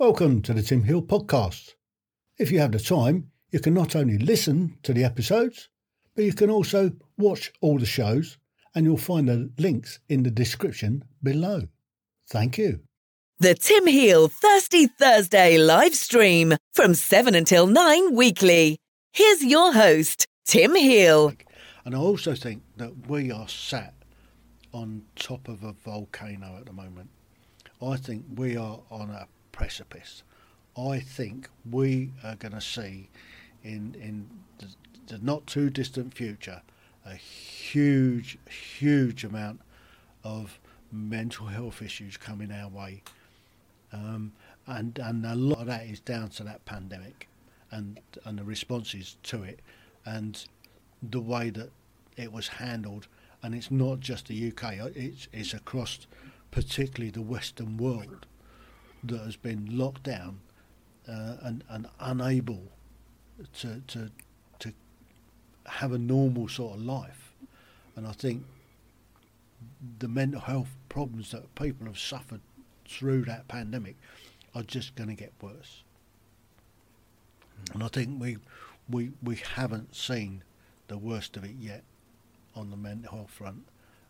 Welcome to the Tim Heal Podcast. If you have the time, you can not only listen to the episodes, but you can also watch all the shows, and you'll find the links in the description below. Thank you. The Tim Heal Thirsty Thursday live stream from 7 until 9 weekly. Here's your host, Tim Heal. And I also think that we are sat on top of a volcano at the moment. I think we are on a precipice. I think we are going to see in in the, the not too distant future a huge, huge amount of mental health issues coming our way, um, and and a lot of that is down to that pandemic, and and the responses to it, and the way that it was handled, and it's not just the UK; it's it's across particularly the Western world, that has been locked down uh, and, and unable to, to, to have a normal sort of life. And I think the mental health problems that people have suffered through that pandemic are just going to get worse. And I think we, we, we haven't seen the worst of it yet on the mental health front.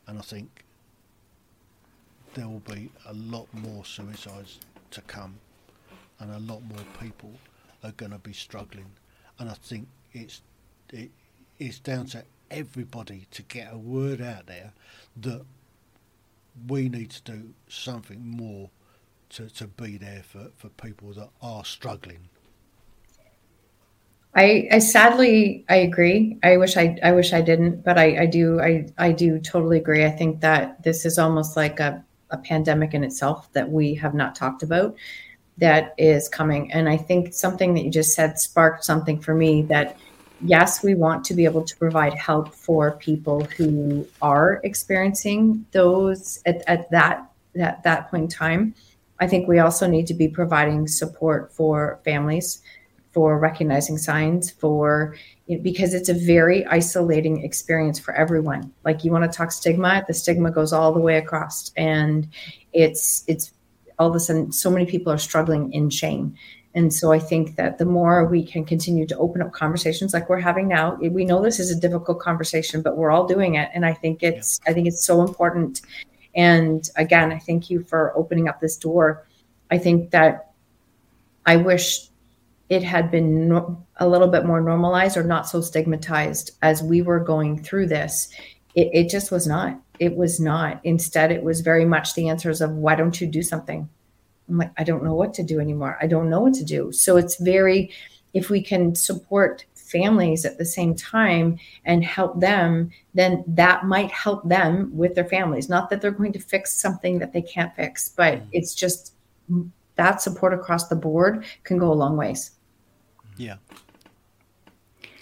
And I think there will be a lot more suicides to come, and a lot more people are going to be struggling. And I think it's it, it's down to everybody to get a word out there that we need to do something more to, to be there for, for people that are struggling. I, I sadly I agree. I wish I I wish I didn't, but I, I do I, I do totally agree. I think that this is almost like a a pandemic in itself that we have not talked about that is coming. And I think something that you just said sparked something for me that yes, we want to be able to provide help for people who are experiencing those at, at that, that that point in time. I think we also need to be providing support for families, for recognizing signs, for because it's a very isolating experience for everyone. Like you want to talk stigma, the stigma goes all the way across, and it's it's all of a sudden so many people are struggling in shame. And so I think that the more we can continue to open up conversations like we're having now, we know this is a difficult conversation, but we're all doing it. And I think it's yeah. I think it's so important. And again, I thank you for opening up this door. I think that I wish it had been no, a little bit more normalized or not so stigmatized as we were going through this. It, it just was not. It was not. Instead, it was very much the answers of, why don't you do something? I'm like, I don't know what to do anymore. I don't know what to do. So it's very, if we can support families at the same time and help them, then that might help them with their families. Not that they're going to fix something that they can't fix, but mm. it's just that support across the board can go a long ways. Yeah.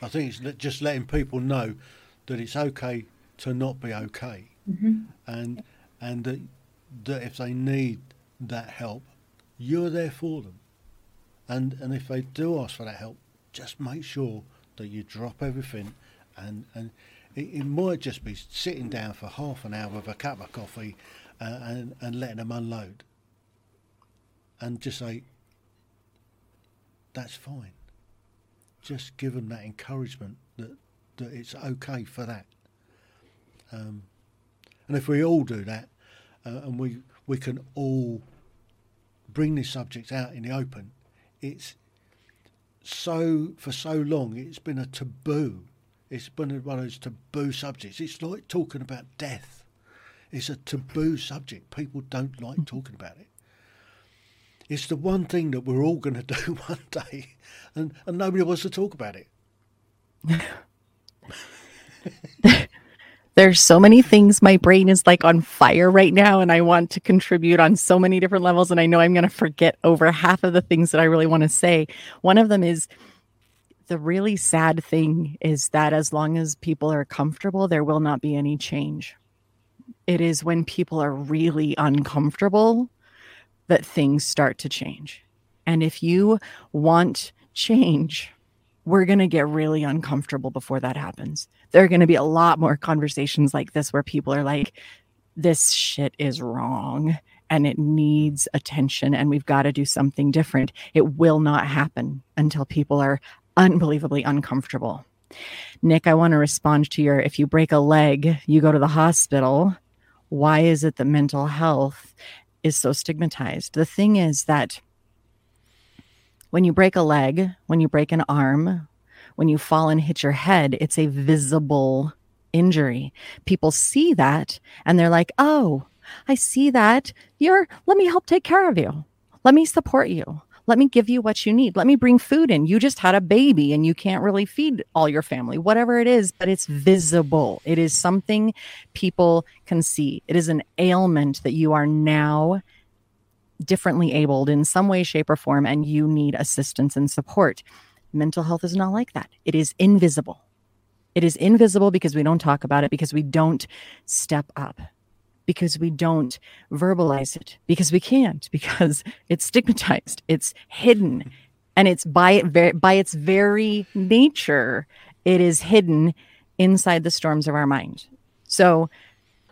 I think it's just letting people know that it's okay to not be okay, mm-hmm. and and that that if they need that help, you're there for them, and and if they do ask for that help, just make sure that you drop everything, and and it, it might just be sitting down for half an hour with a cup of coffee, uh, and and letting them unload, and just say, that's fine just give them that encouragement that that it's okay for that. Um, and if we all do that, uh, and we we can all bring this subject out in the open, it's so for so long it's been a taboo. It's been one of those taboo subjects. It's like talking about death. It's a taboo subject. People don't like talking about it. It's the one thing that we're all going to do one day, and, and nobody wants to talk about it. There's so many things. My brain is like on fire right now, and I want to contribute on so many different levels. And I know I'm going to forget over half of the things that I really want to say. One of them is the really sad thing is that as long as people are comfortable, there will not be any change. It is when people are really uncomfortable that things start to change. And if you want change, we're going to get really uncomfortable before that happens. There are going to be a lot more conversations like this where people are like, this shit is wrong. and it needs attention and we've got to do something different. It will not happen until people are unbelievably uncomfortable. Nick, I want to respond to your if you break a leg, you go to the hospital. Why is it that mental health is so stigmatized? The thing is that when you break a leg, when you break an arm, when you fall and hit your head, it's a visible injury. People see that and they're like, oh, I see that. You're, let me help take care of you. Let me support you. Let me give you what you need. Let me bring food in. You just had a baby and you can't really feed all your family, whatever it is, but it's visible. It is something people can see. It is an ailment that you are now differently abled in some way, shape, or form, and you need assistance and support. Mental health is not like that, it is invisible. It is invisible because we don't talk about it, because we don't step up, because we don't verbalize it, because we can't, because it's stigmatized, it's hidden, and it's by by its very nature, it is hidden inside the storms of our mind. So,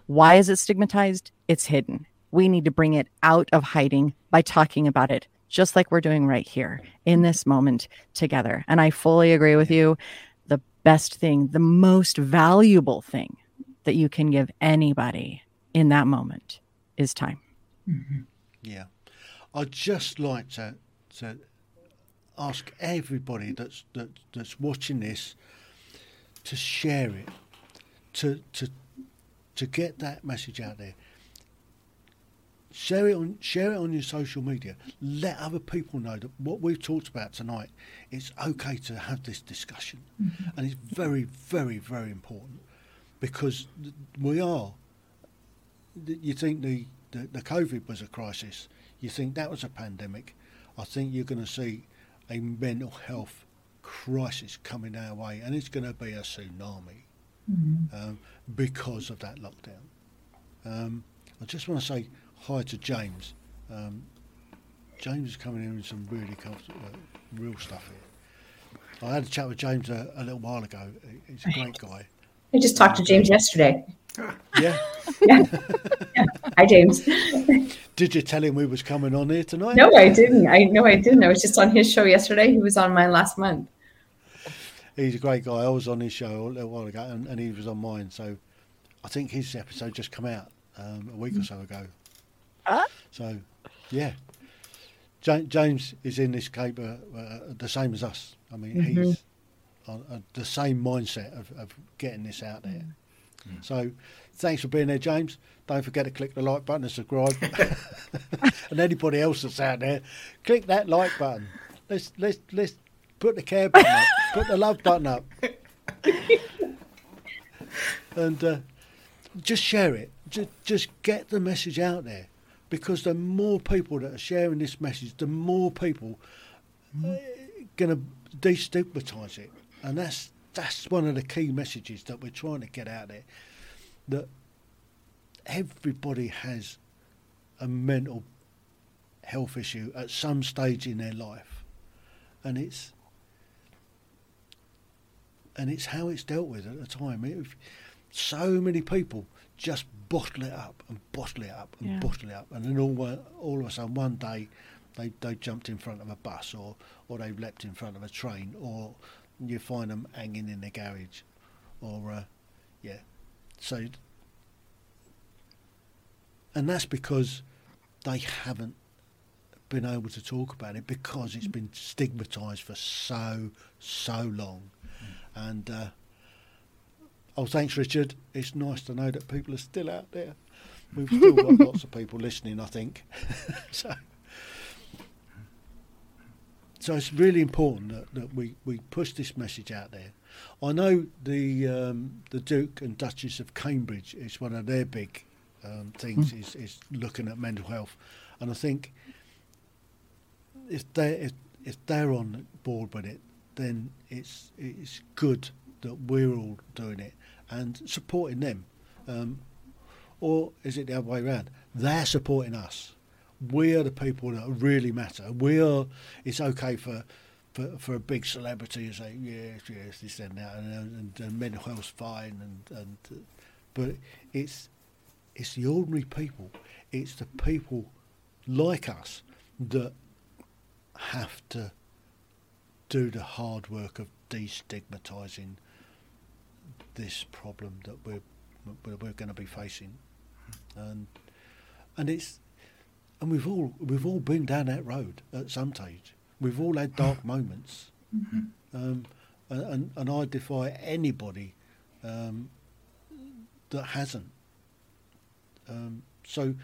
why is it stigmatized? It's hidden. We need to bring it out of hiding by talking about it, just like we're doing right here in this moment together. And I fully agree with you The best thing, the most valuable thing that you can give anybody in that moment is time. Mm-hmm. Yeah. I'd just like to, to ask everybody that's, that, that's watching this to share it, to, to, to get that message out there. Share it on share it on your social media. Let other people know that what we've talked about tonight. It's okay to have this discussion, mm-hmm. and it's very, very, very important because we are. You think the, the the COVID was a crisis. You think that was a pandemic. I think you're going to see a mental health crisis coming our way, and it's going to be a tsunami mm-hmm. um, because of that lockdown. Um, I just want to say hi to James. Um, James is coming in with some really uh, real stuff here. I had a chat with James a, a, little while ago. He's a great guy. I just talked to James yesterday. Yeah. yeah. yeah. Hi, James. Did you tell him we was coming on here tonight? No, I didn't. I no, I didn't. I was just on his show yesterday. He was on mine last month. He's a great guy. I was on his show a little while ago, and, and he was on mine. So I think his episode just come out um, a week or so ago. So, yeah. James is in this cape uh, the same as us. I mean, mm-hmm. he's on uh, the same mindset of, of getting this out there. Mm. So, thanks for being there, James. Don't forget to click the like button and subscribe. and anybody else that's out there, click that like button. Let's let's let's put the care button up, put the love button up, and uh, just share it. Just just get the message out there because the more people that are sharing this message, the more people are uh, going to destigmatize it, and that's that's one of the key messages that we're trying to get out there. That everybody has a mental health issue at some stage in their life, and it's and it's how it's dealt with at the time. It, so many people just bottle it up and bottle it up and yeah. bottle it up, and then all all of a sudden one day they they jumped in front of a bus or or they leapt in front of a train or you find them hanging in the garage or uh, yeah so and that's because they haven't been able to talk about it because it's been stigmatized for so so long mm. and uh, Oh, thanks, Richard. It's nice to know that people are still out there. We've still got lots of people listening, I think. so, so it's really important that, that we, we push this message out there. I know the um, the Duke and Duchess of Cambridge is one of their big um, things mm. is, is looking at mental health, and I think if they if, if they're on board with it, then it's it's good that we're all doing it and supporting them. Um, or is it the other way around? They're supporting us. We are the people that really matter. We are. It's okay for for, for a big celebrity to say yes, yes, this and that, and, and, and mental health's fine, and and but it's it's the ordinary people. It's the people like us that have to do the hard work of destigmatizing this problem that we're we're, we're going to be facing, and and it's and we've all we've all been down that road at some stage. We've all had dark moments, um, and, and I defy anybody um, that hasn't. Um, so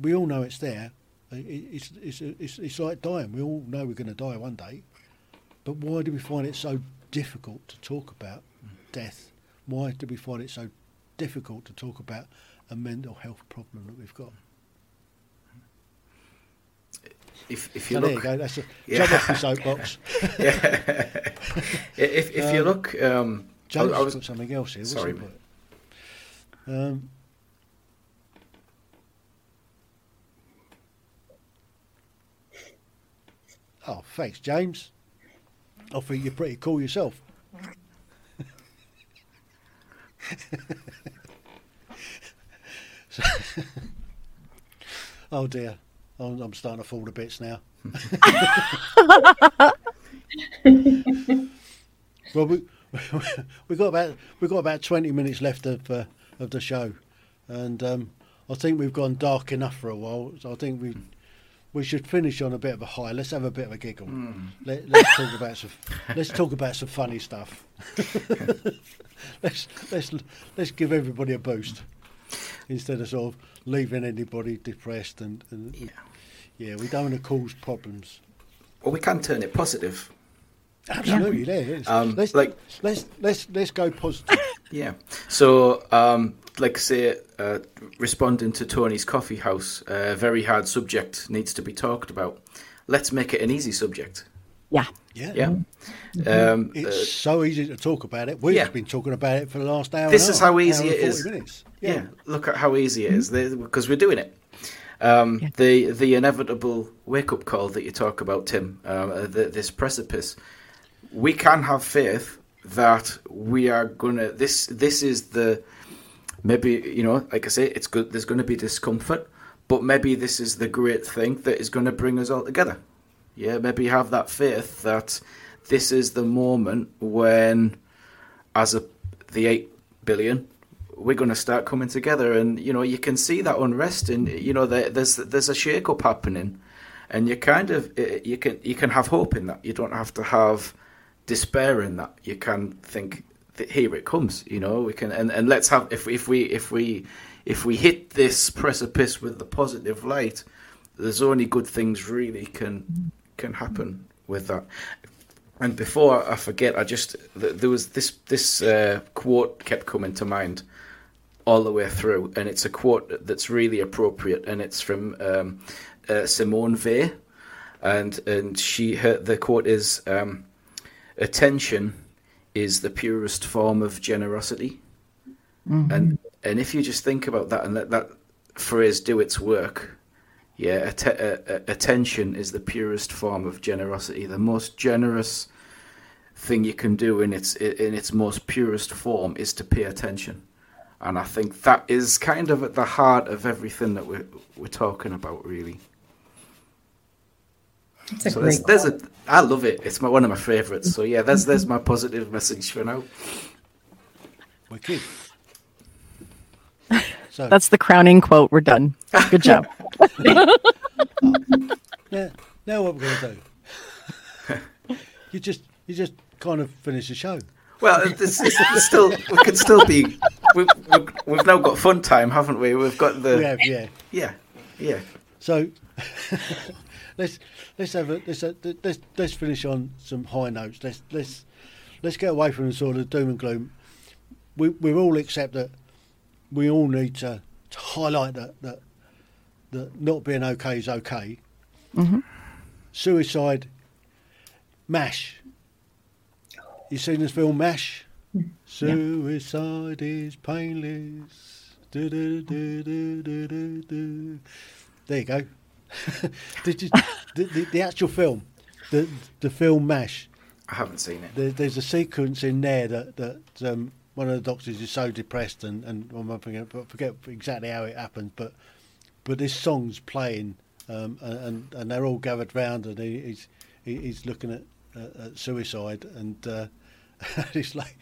we all know it's there. It, it's, it's it's it's like dying. We all know we're going to die one day, but why do we find it so difficult to talk about death? Why do we find it so difficult to talk about a mental health problem that we've got? If if you So there you go. That's a Yeah. jump off the soapbox. if if you look, um, I, James I was put something else here. Sorry. Um, oh, thanks, James. I think you're pretty cool yourself. oh dear, I'm, I'm starting to fall to bits now. Well, we we got about we got about twenty minutes left of uh, of the show, and um, I think we've gone dark enough for a while. So I think we we should finish on a bit of a high. Let's have a bit of a giggle. Let, let's talk about some let's talk about some funny stuff. let's let's let's give everybody a boost instead of sort of leaving anybody depressed and, and yeah. Yeah, we don't want to cause problems. Well, we can turn it positive. Absolutely, there it is. Um, let's, like- let's let's let's go positive. Yeah. So, um, like say, uh, responding to Tony's coffee house, a very hard subject needs to be talked about. Let's make it an easy subject. Yeah. Yeah, Yeah. Um, it's uh, so easy to talk about it. We've yeah. been talking about it for the last hour. This and is half, how easy it is. and it 40 is. Minutes. yeah. Look at how easy it is because we're doing it. Um, Yeah. The the inevitable wake up call that you talk about, Tim, um, uh, the, this precipice. We can have faith that we are gonna. This this is the maybe you know, like I say, it's good. There's going to be discomfort, but maybe this is the great thing that is going to bring us all together. Yeah, maybe have that faith that this is the moment when, as a the eight billion, we're going to start coming together, and you know you can see that unrest, and you know there, there's there's a shake up happening, and you kind of eh, you can you can have hope in that. You don't have to have despair in that. You can think that here it comes. You know we can and, and let's have if if we if we if we hit this precipice with the positive light, there's only good things really can can happen with that. And before I forget, I just there was this this uh, quote kept coming to mind all the way through, and it's a quote that's really appropriate, and it's from um, uh, Simone Weil, and and she her, the quote is um, attention is the purest form of generosity, and and if you just think about that and let that phrase do its work, yeah, att- uh, uh, attention is the purest form of generosity, the most generous thing you can do in its in its most purest form is to pay attention. And I think that is kind of at the heart of everything that we're we're talking about, really. It's a So great there's, there's a I love it. It's my one of my favourites. So yeah, there's there's my positive message for now. Wicked. So That's the crowning quote. We're done. Good job. now, now what we're going to do? you just you just kind of finish the show. Well, this is still we can still be we've, we've we've now got fun time, haven't we? We've got the We have, yeah. yeah yeah. So let's let's have a let's, uh, let's let's finish on some high notes. Let's let's let's get away from the sort of doom and gloom. We we all accept that we all need to, to highlight that that that not being okay is okay. Suicide, Mash. You seen this film Mash? Suicide is painless. Do, do, do, do, do, do, do. There you go. Did you, the, the, the actual film, the the film Mash. I haven't seen it. There, there's a sequence in there that that um, one of the doctors is so depressed, and and well, I forget, I forget exactly how it happens, but but this song's playing, um, and and they're all gathered round, and he, he's he, he's looking at, uh, at suicide, and uh, he's like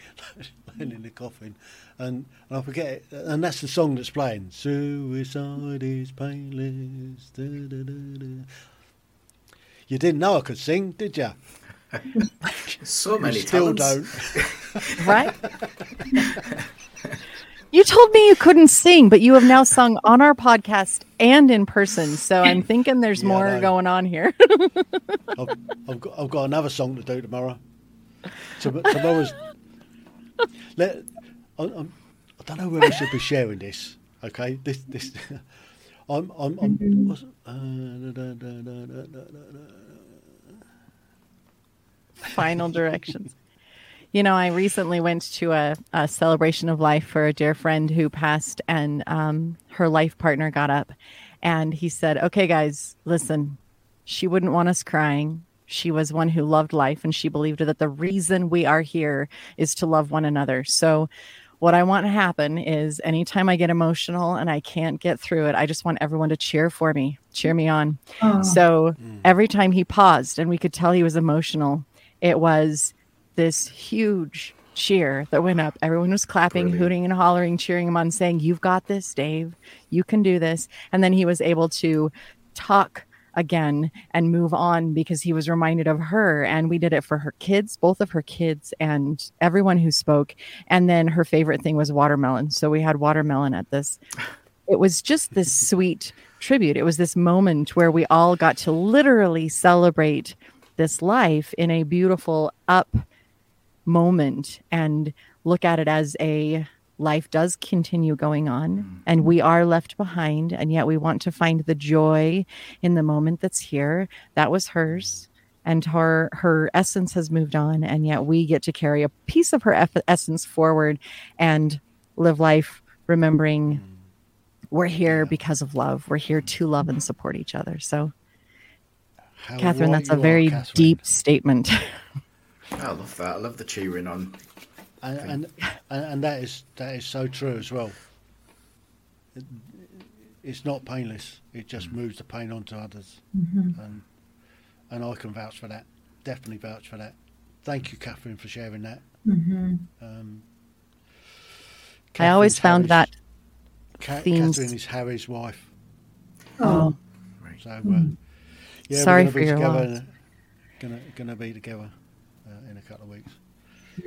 laying in the coffin, and, and I forget it, and that's the song that's playing. Suicide is painless. Da, da, da, da. You didn't know I could sing, did you? So many you still talents. don't. right? you told me you couldn't sing, but you have now sung on our podcast and in person. So I'm thinking there's Yeah, more know. going on here. I've, I've got I've got another song to do tomorrow. Tomorrow's. Let, I, I do not know where I should be sharing this. Okay, this this. I'm I'm I'm. What's, uh, da, da, da, Final directions. you know, I recently went to a, a, celebration of life for a dear friend who passed, and um, her life partner got up, and he said, "Okay, guys, listen. She wouldn't want us crying. She was one who loved life, and she believed that the reason we are here is to love one another. So, what I want to happen is anytime I get emotional and I can't get through it, I just want everyone to cheer for me, cheer me on. Oh. So mm. every time he paused and we could tell he was emotional, it was this huge cheer that went up. Everyone was clapping, Brilliant. hooting and hollering, cheering him on, saying, You've got this, Dave. You can do this. And then he was able to talk again and move on because he was reminded of her. And we did it for her kids, both of her kids, and everyone who spoke. And then her favorite thing was watermelon. So we had watermelon at this it was just this sweet tribute. It was this moment where we all got to literally celebrate this life in a beautiful up moment and look at it as a life does continue going on mm-hmm. and we are left behind and yet we want to find the joy in the moment that's here that was hers and her her essence has moved on and yet we get to carry a piece of her eff- essence forward and live life remembering mm-hmm. we're here because of love. We're here to love and mm-hmm. support each other. So, How Catherine, that's a very Catherine. deep statement. I love that. I love the cheering on. And, and and and that is that is so true as well. It, it's not painless. It just moves the pain onto others, and and I can vouch for that. Definitely vouch for that. Thank you, Catherine, for sharing that. Um, I always Catherine's found that. Ca- themes- Catherine is Harry's wife, Oh, so uh, yeah, we're Sorry gonna for be your together. loss. Gonna gonna be together uh, in a couple of weeks.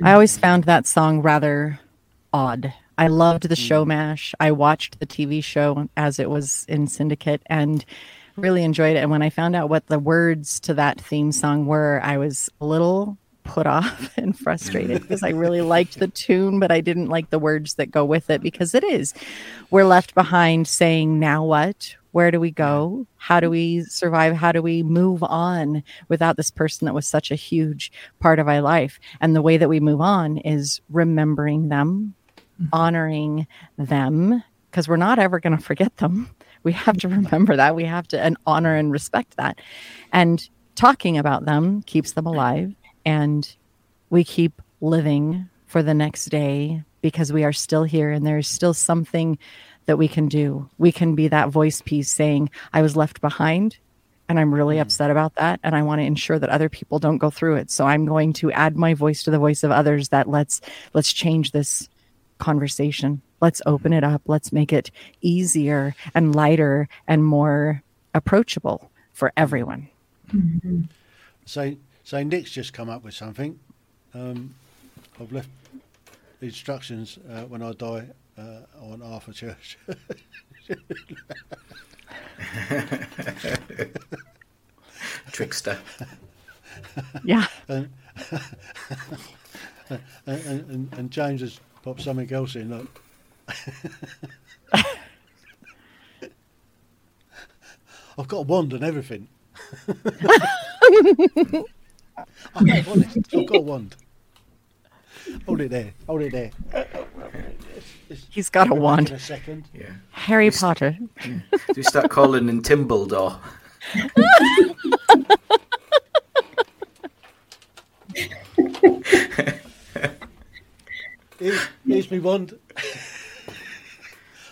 I always found that song rather odd. I loved the show MASH. I watched the TV show as it was in Syndicate and really enjoyed it. And when I found out what the words to that theme song were, I was a little put off and frustrated because I really liked the tune, but I didn't like the words that go with it because it is. We're left behind saying, now what? Where do we go? How do mm-hmm. we survive? How do we move on without this person that was such a huge part of our life? And the way that we move on is remembering them, mm-hmm. honoring them, because we're not ever going to forget them. We have to remember that. We have to and honor and respect that. And talking about them keeps them mm-hmm. alive. And we keep living for the next day because we are still here and there's still something that we can do. We can be that voice piece saying, I was left behind and I'm really upset about that. And I want to ensure that other people don't go through it. So I'm going to add my voice to the voice of others that let's let's change this conversation. Let's open it up. Let's make it easier and lighter and more approachable for everyone. So, so Nick's just come up with something. Um, I've left instructions uh, when I die uh, on Arthur Church. Trickster. Yeah. and, and, and, and James has popped something else in. Look. I've got a wand and everything. I'm honest. I've got a wand. Hold it there. Hold it there. He's got a In wand. a second. Yeah. Harry Potter. Do you start calling in Timbledore? Here's, Here's me wand.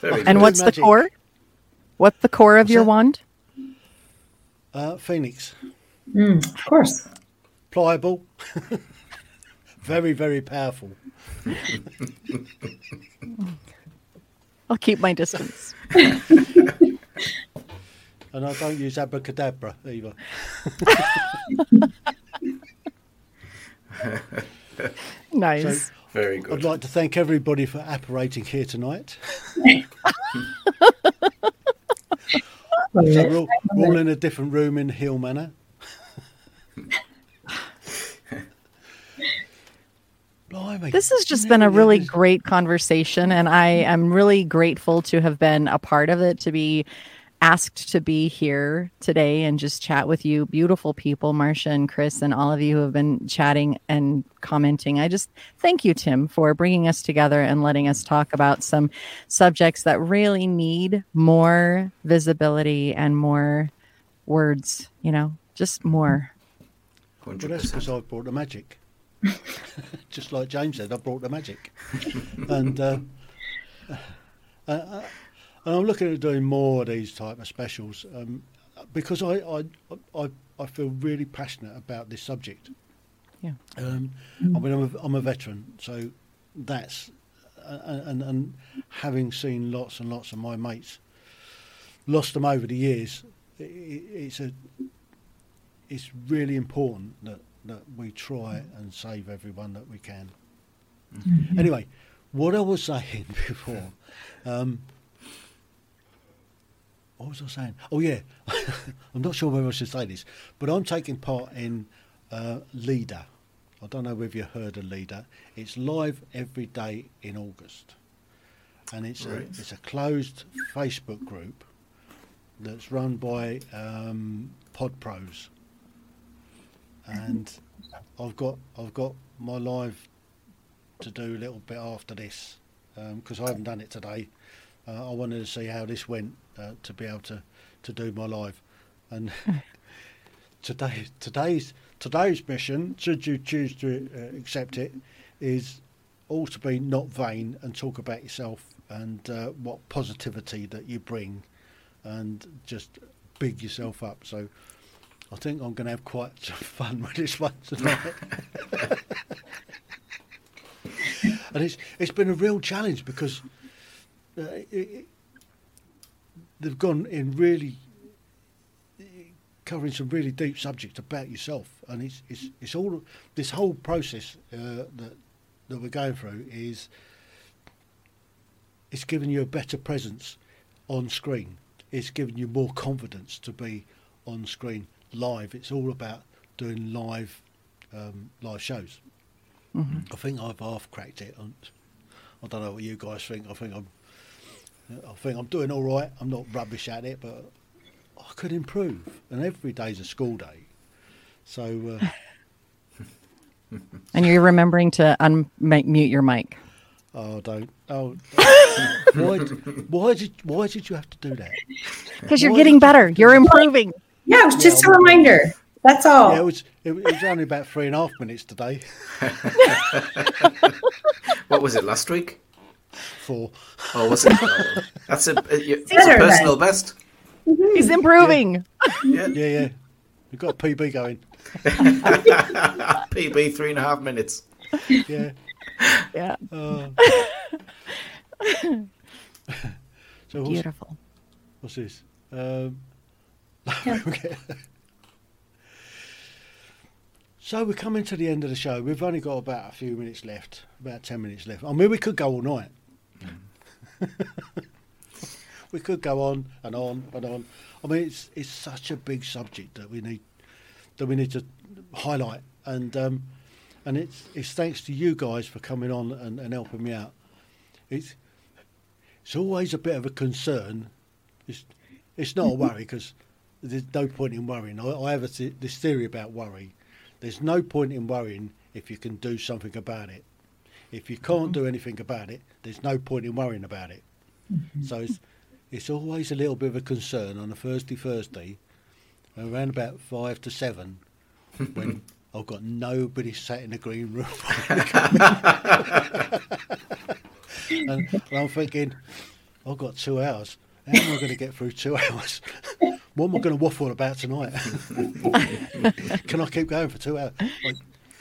Very And good. what's the core? What's the core of What's your that? wand? Uh, Phoenix. Mm, of course. Pliable. very, very powerful. I'll keep my distance. And I don't use abracadabra either. Nice. So Very good. I'd like to thank everybody for apparating here tonight. So we're all, we're all in a different room in Hill Manor. Oh, Blimey. This has just been a really great conversation, and I am really grateful to have been a part of it, to be asked to be here today and just chat with you, beautiful people, Marcia and Chris, and all of you who have been chatting and commenting. I just thank you, Tim, for bringing us together and letting us talk about some subjects that really need more visibility and more words, you know, just more. Well, that's 100%. because I brought the magic. Just like James said, I brought the magic. and uh, uh, uh, and I'm looking at doing more of these type of specials um, because I, I I I feel really passionate about this subject. Yeah. Um, I mean, I'm a, I'm a veteran, so that's uh, and and having seen lots and lots of my mates lost them over the years. i i- it's a it's really important that, that we try and save everyone that we can. Anyway, what I was saying before, um, what was I saying? Oh yeah, I'm not sure whether I should say this, but I'm taking part in uh, Leader. I don't know whether you heard of Leader. It's live every day in August, and it's Right. a it's a closed Facebook group that's run by um, Pod Pros, and I've got I've got my live to do a little bit after this because I haven't done it today. Uh, I wanted to see how this went uh, to be able to, to do my live, and today today's today's mission, should you choose to uh, accept it, is all to be not vain and talk about yourself and uh, what positivity that you bring, and just big yourself up. So. I think I'm going to have quite some fun with this one tonight. and it's it's been a real challenge because uh, it, they've gone in really covering some really deep subjects about yourself, and it's it's it's all this whole process uh, that that we're going through is it's giving you a better presence on screen. It's giving you more confidence to be on screen live. It's all about doing live um, live shows. I think I've half cracked it. And I don't know what you guys think. I think I'm. I think I'm doing all right. I'm not rubbish at it, but I could improve. And every day's a school day, so uh, And you're remembering to unmute your mic. oh, don't. Oh, why? d- Why did? Why did you have to do that? Because you're Why getting better. You're improving. Yeah, it was just Yeah, a reminder. That's all. Yeah, it was. It, was- it was only about three and a half minutes today. What was it last week? For Oh, was it? Oh, that's a it's a Better then. personal best. He's improving. Yeah, yeah, yeah. We've got a PB going. PB three and a half minutes. Yeah. Yeah. Uh, so what's, Beautiful. what's this? Um, so we're coming to the end of the show. We've only got about a few minutes left, about ten minutes left. I mean, we could go all night. we could go on and on and on. I mean, it's it's such a big subject that we need that we need to highlight, and um, and it's it's thanks to you guys for coming on and, and helping me out. It's it's always a bit of a concern. It's it's not a worry because there's no point in worrying. I, I have a th- this theory about worry. There's no point in worrying if you can do something about it. If you can't mm-hmm. do anything about it, there's no point in worrying about it. Mm-hmm. So it's it's always a little bit of a concern on a Thirsty Thursday, around about five to seven, when I've got nobody sat in the green room. and, and I'm thinking, I've got two hours. How am I going to get through two hours? What am I going to waffle about tonight? Can I keep going for two hours? I,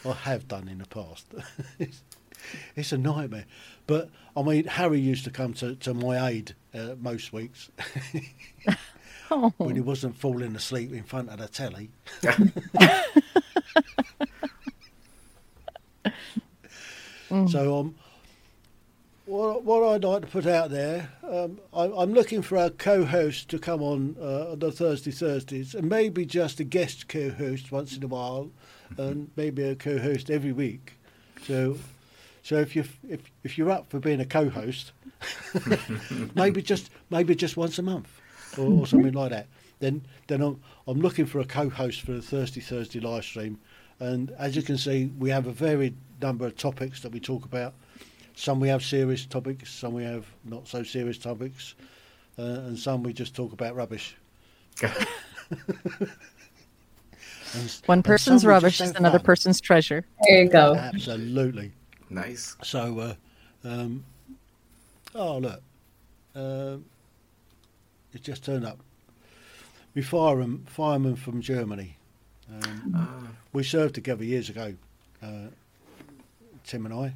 I have done in the past. it's, it's a nightmare. But I mean, Harry used to come to, to my aid uh, most weeks Oh, when he wasn't falling asleep in front of the telly. So um, what, what I'd like to put out there, um, I, I'm looking for a co-host to come on uh, the Thirsty Thursdays, and maybe just a guest co-host once in a while, and maybe a co-host every week. So, so if you if if you're up for being a co-host, maybe just maybe just once a month or, or something like that. Then then I'm I'm looking for a co-host for the Thirsty Thursday live stream, and as you can see, we have a varied number of topics that we talk about. Some we have serious topics, some we have not so serious topics, uh, and some we just talk about rubbish. And one person's some we just rubbish is another fun. person's treasure. There you go. Absolutely. nice. So, uh, um, oh look, um, it just turned up. We fireman, fireman from Germany. Um, Ah, we served together years ago, uh, Tim and I,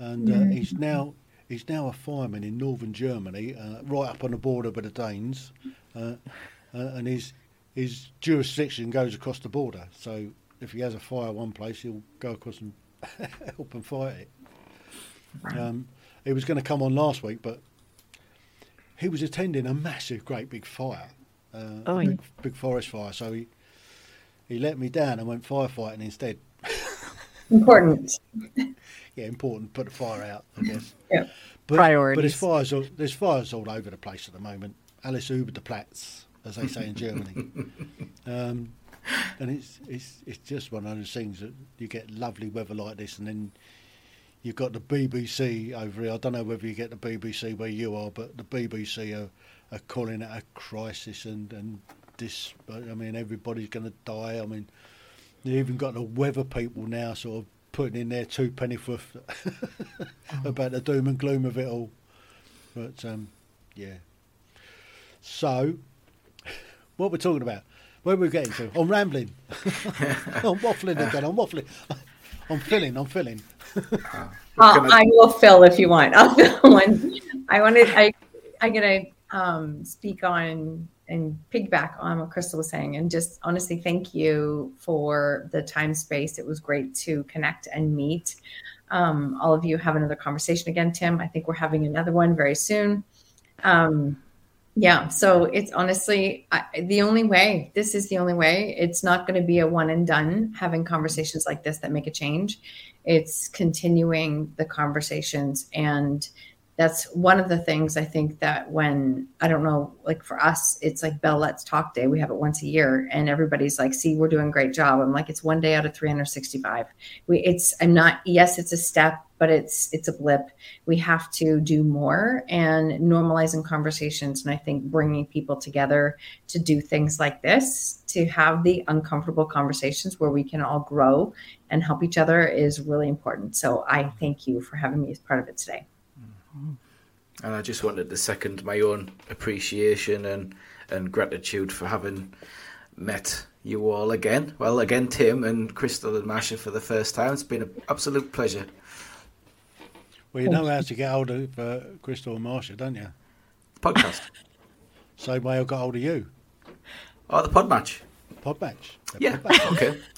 and uh, he's now he's now a fireman in northern Germany, uh, right up on the border with the Danes, uh, uh, and his his jurisdiction goes across the border. So if he has a fire one place, he'll go across and help and fight it. Um, he was going to come on last week, but he was attending a massive, great big fire, uh, Oh, a yeah. big, big forest fire. So he he let me down and went firefighting instead. Important. Yeah, important. Put the fire out, I guess. Yeah. But, But Priorities. there's fires. All, there's fires all over the place at the moment. Alice über the Platz, as they say in Germany. Um, and it's it's it's just one of those things that you get lovely weather like this, and then you've got the BBC over here. I don't know whether you get the BBC where you are, but the BBC are, are calling it a crisis, and and this. I mean, everybody's going to die. I mean, they've even got the weather people now sort of putting in their two pennyworth about the doom and gloom of it all. But um, yeah. So, what we're talking about? Where we're getting to? I'm rambling. I'm waffling again. I'm waffling. I'm filling. I'm filling. Uh, I- I will fill if you want. I'll fill one. I wanted. I. I'm gonna um, speak on and piggyback on what Crystal was saying, and just honestly thank you for the time space. It was great to connect and meet. Um, all of you have another conversation again, Tim. I think we're having another one very soon. Um, yeah, so it's honestly I, the only way. This is the only way. It's not going to be a one and done. Having conversations like this that make a change it's continuing the conversations and that's one of the things i think that when i don't know like for us it's like bell let's talk day we have it once a year and everybody's like see we're doing a great job i'm like it's one day out of 365 we it's i'm not yes it's a step but it's it's a blip we have to do more and normalizing conversations and i think bringing people together to do things like this to have the uncomfortable conversations where we can all grow and help each other is really important. So I thank you for having me as part of it today. And I just wanted to second my own appreciation and, and gratitude for having met you all again. Well, again, Tim and Crystal and Masha for the first time. It's been an absolute pleasure. Well, you know how to get hold of uh, Crystal and Marsha, don't you? Podcast. Same way I got hold of you. oh, the PodMatch. Pod match. Yeah. PodMatch. Okay.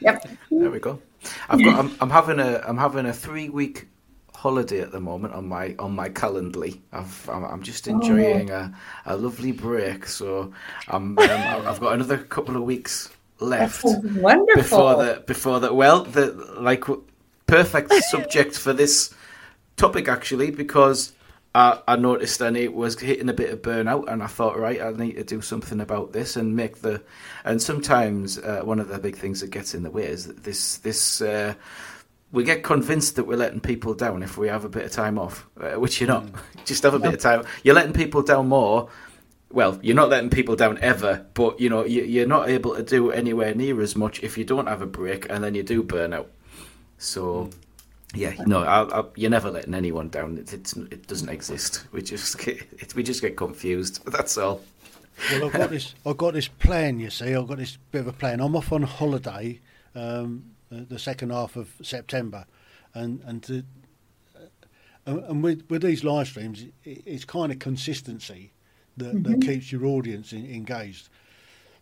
Yep. There we go. I've got. I'm, I'm having a. I'm having a three week holiday at the moment on my on my Calendly. I've, I'm, I'm just enjoying a, a lovely break. So I'm. Um, I've got another couple of weeks left Wonderful. before the before the well the like perfect subject for this topic actually because I, I noticed and it was hitting a bit of burnout and I thought right I need to do something about this and make the and sometimes uh, one of the big things that gets in the way is that this this uh, we get convinced that we're letting people down if we have a bit of time off uh, which you're not just have a bit of time you're letting people down more well, you're not letting people down ever, but you know you, you're not able to do anywhere near as much if you don't have a break, and then you do burn out. So, Yeah, no, I, I, you're never letting anyone down. It, it's, it doesn't exist. We just get, it, we just get confused. That's all. Well, I've got this. I've got this plan. You see, I've got this bit of a plan. I'm off on holiday um, the second half of September, and and to, uh, and with with these live streams, it, it's kind of consistency that, mm-hmm. that keeps your audience in, engaged.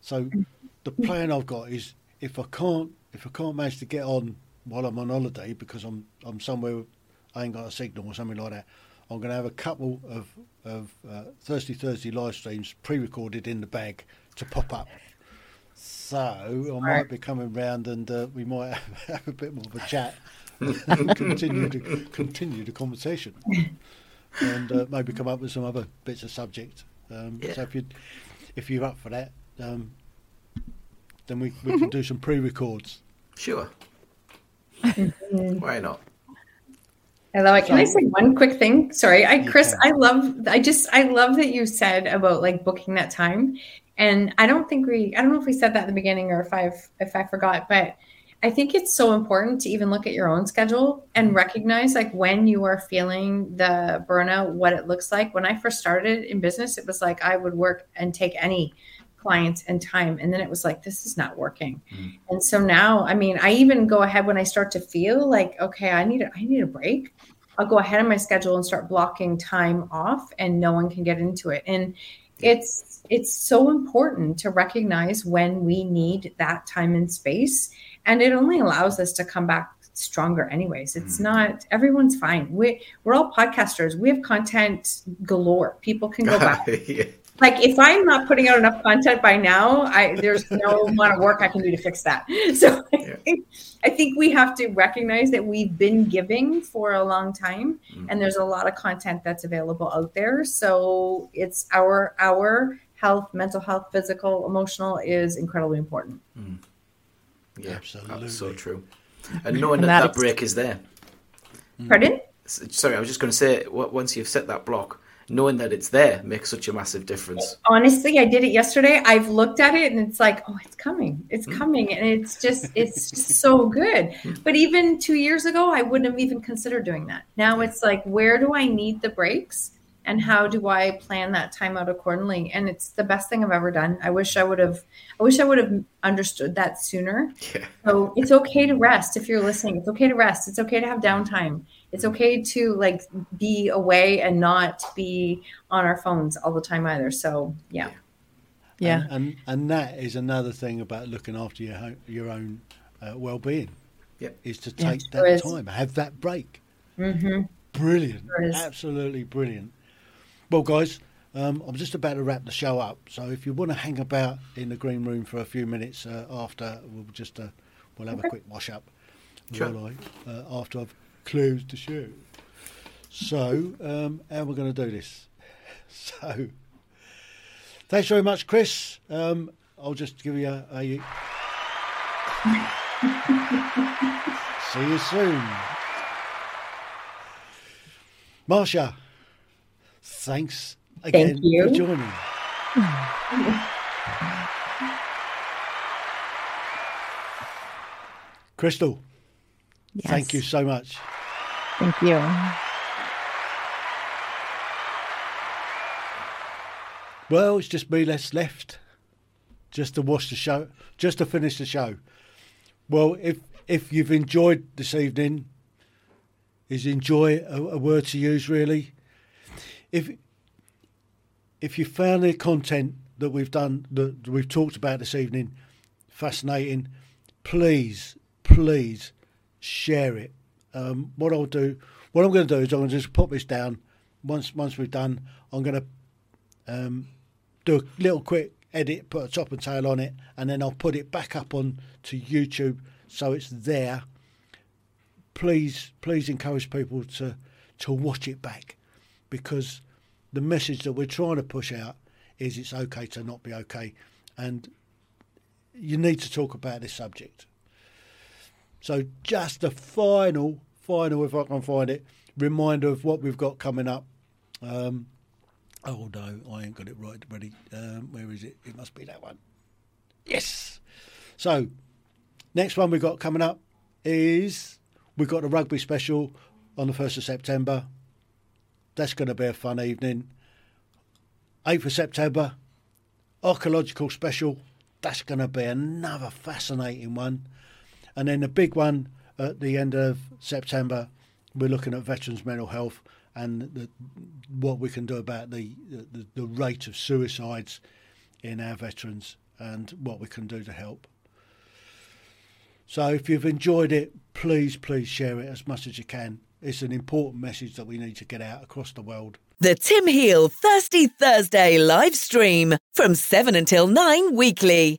So the plan I've got is if I can't if I can't manage to get on while I'm on holiday because I'm I'm somewhere I ain't got a signal or something like that, I'm going to have a couple of of uh, Thirsty Thursday live streams pre-recorded in the bag to pop up. So I might be coming round and uh, we might have, have, a bit more of a chat and continue to continue the conversation and uh, maybe come up with some other bits of subject. Um, yeah. So if you if you're up for that, um, then we, we can do some pre-records. Sure. Why not? Hello, Can I say one quick thing? Sorry, I Chris, I love I just I love that you said about like booking that time. And I don't think we I don't know if we said that in the beginning or if I've if I forgot, but I think it's so important to even look at your own schedule and recognize like when you are feeling the burnout, what it looks like. When I first started in business, it was like I would work and take any clients and time and then it was like this is not working mm. and so now i mean i even go ahead when i start to feel like okay i need a, i need a break i'll go ahead on my schedule and start blocking time off and no one can get into it and it's it's so important to recognize when we need that time and space and it only allows us to come back stronger anyways. It's mm. not everyone's fine. We, we're all podcasters. We have content galore. People can go back. Yeah like if I'm not putting out enough content by now, I there's no amount of work I can do to fix that. So I, think, I think we have to recognize that we've been giving for a long time, mm-hmm. and there's a lot of content that's available out there. So it's our our health, mental health, physical, emotional is incredibly important. Mm. Yeah, absolutely, that's so true. And knowing and that that break is there. Pardon? Sorry, I was just going to say once you've set that block knowing that it's there makes such a massive difference. Honestly, I did it yesterday. I've looked at it and it's like, oh, it's coming. It's mm. coming. And it's just, it's just so good. Mm. But even two years ago, I wouldn't have even considered doing that. Now it's like, where do I need the breaks? And how do I plan that time out accordingly? And it's the best thing I've ever done. I wish I would have, I wish I would have understood that sooner. Yeah. So it's okay to rest if you're listening. It's okay to rest. It's okay to have downtime it's okay to like be away and not be on our phones all the time either. So yeah. Yeah. And, and, and that is another thing about looking after your your own uh, well-being. Yeah. Is to take yeah, that time, have that break. Mm-hmm. Brilliant. Absolutely brilliant. Well, guys, um, I'm just about to wrap the show up. So if you want to hang about in the green room for a few minutes uh, after, we'll just uh, we'll have okay. a quick wash up. Sure. I, uh, after I've close to shoot. So, um, how are we going to do this? So, thanks very much, Chris. Um, I'll just give you a. a see you soon. Marsha, thanks again Thank for joining. Crystal, yes. thank you so much. Thank you. Well, it's just me less left, just to watch the show, just to finish the show. Well, if if you've enjoyed this evening, is enjoy a, a word to use really? If if you found the content that we've done that we've talked about this evening fascinating, please, please share it um, what I'll do, what I'm going to do is I'm going to just put this down. Once once we've done, I'm going to um, do a little quick edit, put a top and tail on it, and then I'll put it back up on to YouTube so it's there. Please, please encourage people to to watch it back because the message that we're trying to push out is it's okay to not be okay, and you need to talk about this subject. So just a final, final, if I can find it, reminder of what we've got coming up. Um, oh no, I ain't got it right ready. Um, where is it? It must be that one. Yes. So next one we've got coming up is we've got the rugby special on the 1st of September. That's going to be a fun evening. 8th of September, archaeological special. That's going to be another fascinating one. And then the big one at the end of September, we're looking at veterans' mental health and the, what we can do about the, the, the rate of suicides in our veterans and what we can do to help. So if you've enjoyed it, please, please share it as much as you can. It's an important message that we need to get out across the world. The Tim Heal Thirsty Thursday live stream from 7 until 9 weekly.